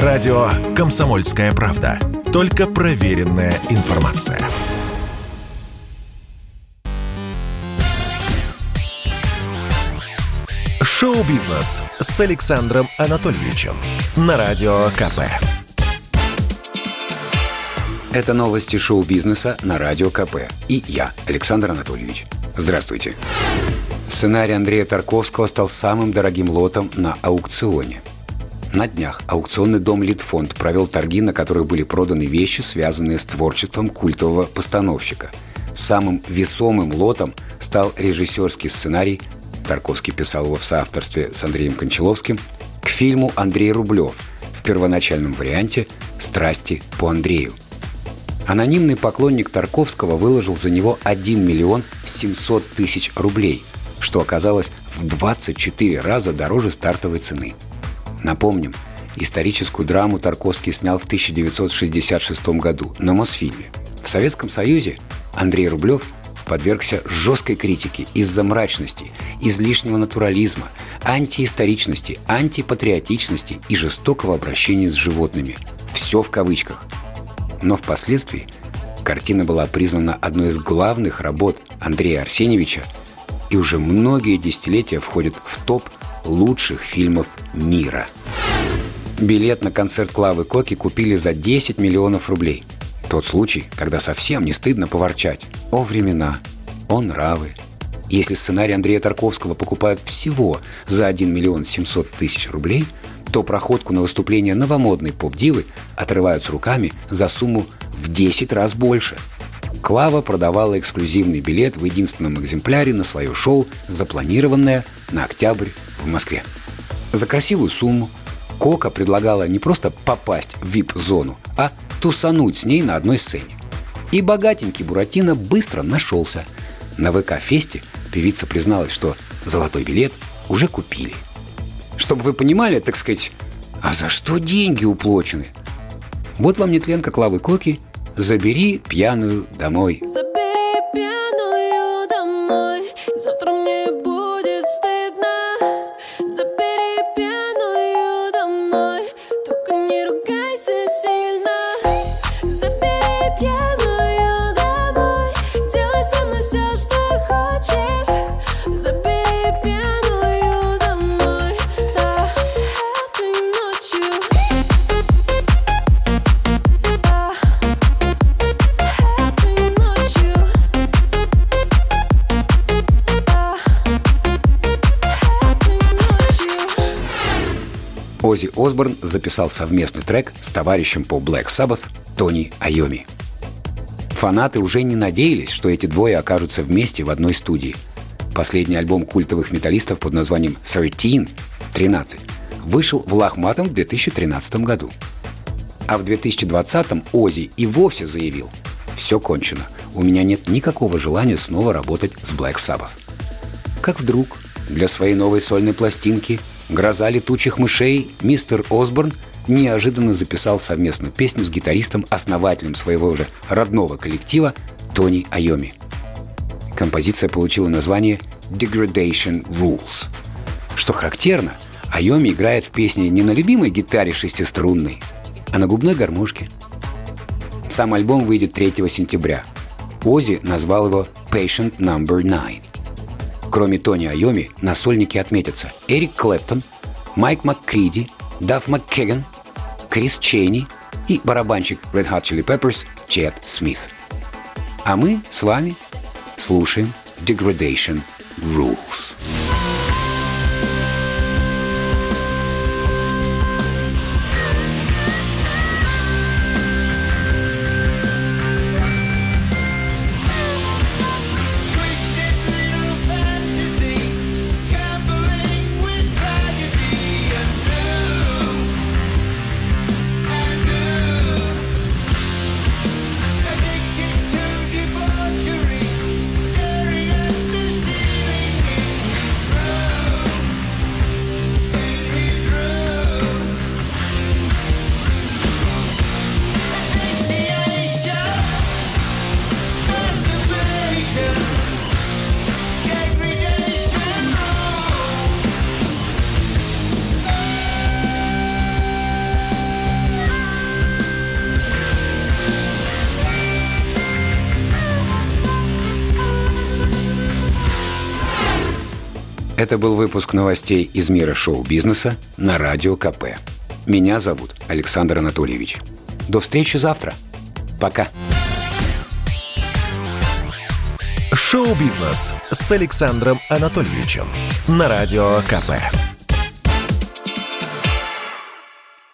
Радио «Комсомольская правда». Только проверенная информация. Шоу-бизнес с Александром Анатольевичем на Радио КП. Это новости шоу-бизнеса на Радио КП. И я, Александр Анатольевич. Здравствуйте. Сценарий Андрея Тарковского стал самым дорогим лотом на аукционе. На днях аукционный дом «Литфонд» провел торги, на которых были проданы вещи, связанные с творчеством культового постановщика. Самым весомым лотом стал режиссерский сценарий Тарковский писал его в соавторстве с Андреем Кончаловским, к фильму Андрей Рублев в первоначальном варианте «Страсти по Андрею». Анонимный поклонник Тарковского выложил за него 1 миллион 700 тысяч рублей, что оказалось в 24 раза дороже стартовой цены. Напомним, историческую драму Тарковский снял в 1966 году на Мосфильме. В Советском Союзе Андрей Рублев подвергся жесткой критике из-за мрачности, излишнего натурализма, антиисторичности, антипатриотичности и жестокого обращения с животными. Все в кавычках – но впоследствии картина была признана одной из главных работ Андрея Арсеньевича и уже многие десятилетия входит в топ лучших фильмов мира. Билет на концерт Клавы Коки купили за 10 миллионов рублей. Тот случай, когда совсем не стыдно поворчать. О времена, о нравы. Если сценарий Андрея Тарковского покупают всего за 1 миллион 700 тысяч рублей – то проходку на выступление новомодной поп-дивы отрывают с руками за сумму в 10 раз больше. Клава продавала эксклюзивный билет в единственном экземпляре на свое шоу, запланированное на октябрь в Москве. За красивую сумму Кока предлагала не просто попасть в VIP-зону, а тусануть с ней на одной сцене. И богатенький Буратино быстро нашелся. На ВК-фесте певица призналась, что золотой билет уже купили – чтобы вы понимали, так сказать, а за что деньги уплочены? Вот вам нетленка Клавы Коки «Забери пьяную домой». Забери пьяную домой, завтра мне будет Ози Осборн записал совместный трек с товарищем по Black Sabbath Тони Айоми. Фанаты уже не надеялись, что эти двое окажутся вместе в одной студии. Последний альбом культовых металлистов под названием «13» 13 вышел в Лохматом в 2013 году. А в 2020-м Ози и вовсе заявил «Все кончено. У меня нет никакого желания снова работать с Black Sabbath». Как вдруг для своей новой сольной пластинки «Гроза летучих мышей» мистер Осборн неожиданно записал совместную песню с гитаристом, основателем своего уже родного коллектива Тони Айоми. Композиция получила название «Degradation Rules». Что характерно, Айоми играет в песне не на любимой гитаре шестиструнной, а на губной гармошке. Сам альбом выйдет 3 сентября. Ози назвал его «Patient Number 9». Кроме Тони Айоми, на сольнике отметятся Эрик Клэптон, Майк МакКриди, Дафф МакКеган, Крис Чейни и барабанщик Red Hot Chili Peppers Чет Смит. А мы с вами слушаем Degradation Rules. Это был выпуск новостей из мира шоу-бизнеса на Радио КП. Меня зовут Александр Анатольевич. До встречи завтра. Пока. Шоу-бизнес с Александром Анатольевичем на Радио КП.